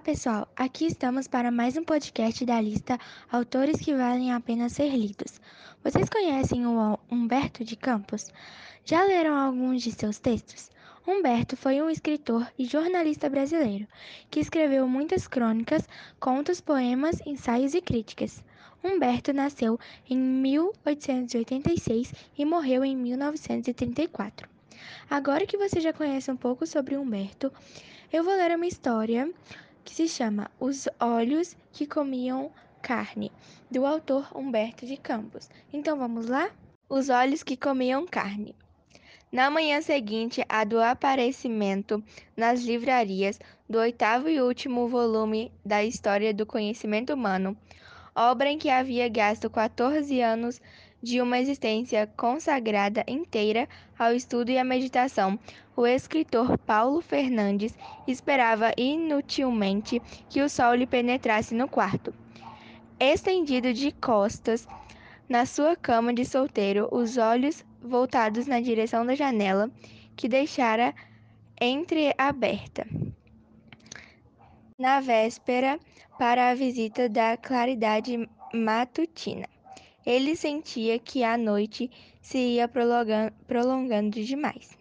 Olá, pessoal! Aqui estamos para mais um podcast da lista Autores que Valem a Pena Ser Lidos. Vocês conhecem o Humberto de Campos? Já leram alguns de seus textos? Humberto foi um escritor e jornalista brasileiro que escreveu muitas crônicas, contos, poemas, ensaios e críticas. Humberto nasceu em 1886 e morreu em 1934. Agora que você já conhece um pouco sobre Humberto, eu vou ler uma história que se chama Os Olhos que Comiam Carne, do autor Humberto de Campos. Então vamos lá? Os Olhos que Comiam Carne. Na manhã seguinte à do aparecimento nas livrarias do oitavo e último volume da História do Conhecimento Humano, obra em que havia gasto 14 anos de uma existência consagrada inteira ao estudo e à meditação, o escritor Paulo Fernandes esperava inutilmente que o sol lhe penetrasse no quarto. Estendido de costas na sua cama de solteiro, os olhos voltados na direção da janela, que deixara entreaberta. Na véspera, para a visita da claridade matutina. Ele sentia que a noite se ia prolongando, demais.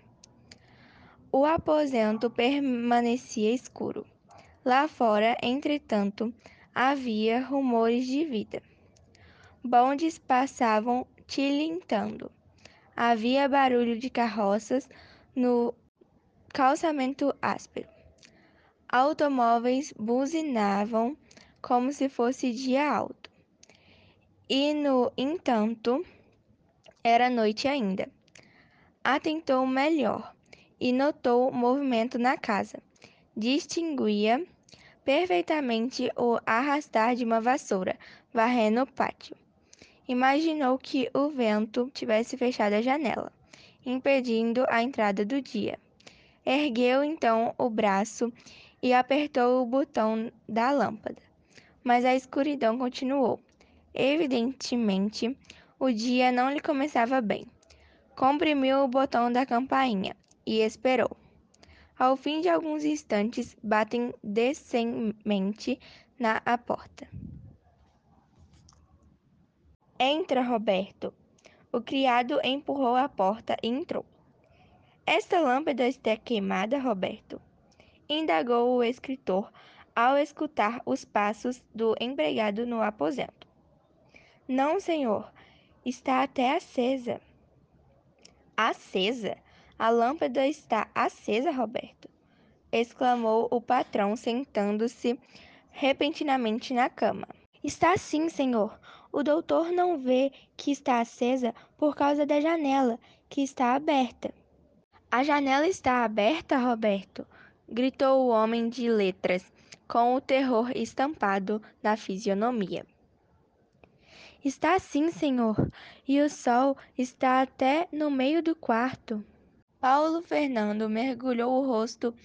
O aposento permanecia escuro. Lá fora, entretanto, havia rumores de vida. Bondes passavam tilintando. Havia barulho de carroças no calçamento áspero. Automóveis buzinavam como se fosse dia alto. E, no entanto, era noite ainda. Atentou melhor e notou movimento na casa. Distinguia perfeitamente o arrastar de uma vassoura, varrendo o pátio. Imaginou que o vento tivesse fechado a janela, impedindo a entrada do dia. Ergueu então o braço e apertou o botão da lâmpada. Mas a escuridão continuou. Evidentemente, o dia não lhe começava bem. Comprimiu o botão da campainha e esperou. Ao fim de alguns instantes, batem descemente na porta. Entra, Roberto. O criado empurrou a porta e entrou. Esta lâmpada está queimada, Roberto? indagou o escritor ao escutar os passos do empregado no aposento. Não, senhor, está até acesa. Acesa? A lâmpada está acesa, Roberto! exclamou o patrão, sentando-se repentinamente na cama. Está sim, senhor. O doutor não vê que está acesa por causa da janela, que está aberta. A janela está aberta, Roberto? gritou o homem de letras, com o terror estampado na fisionomia. Está sim, senhor, e o sol está até no meio do quarto. Paulo Fernando mergulhou o rosto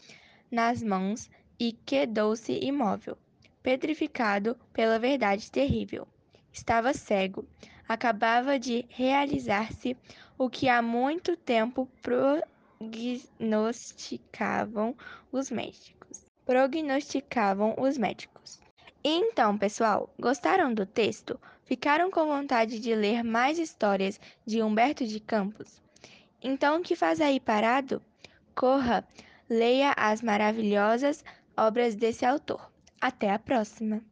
nas mãos e quedou-se imóvel, petrificado pela verdade terrível. Estava cego. Acabava de realizar-se o que há muito tempo prognosticavam os médicos. Prognosticavam os médicos. Então, pessoal, gostaram do texto? Ficaram com vontade de ler mais histórias de Humberto de Campos? Então, o que faz aí parado? Corra, leia as maravilhosas obras desse autor. Até a próxima!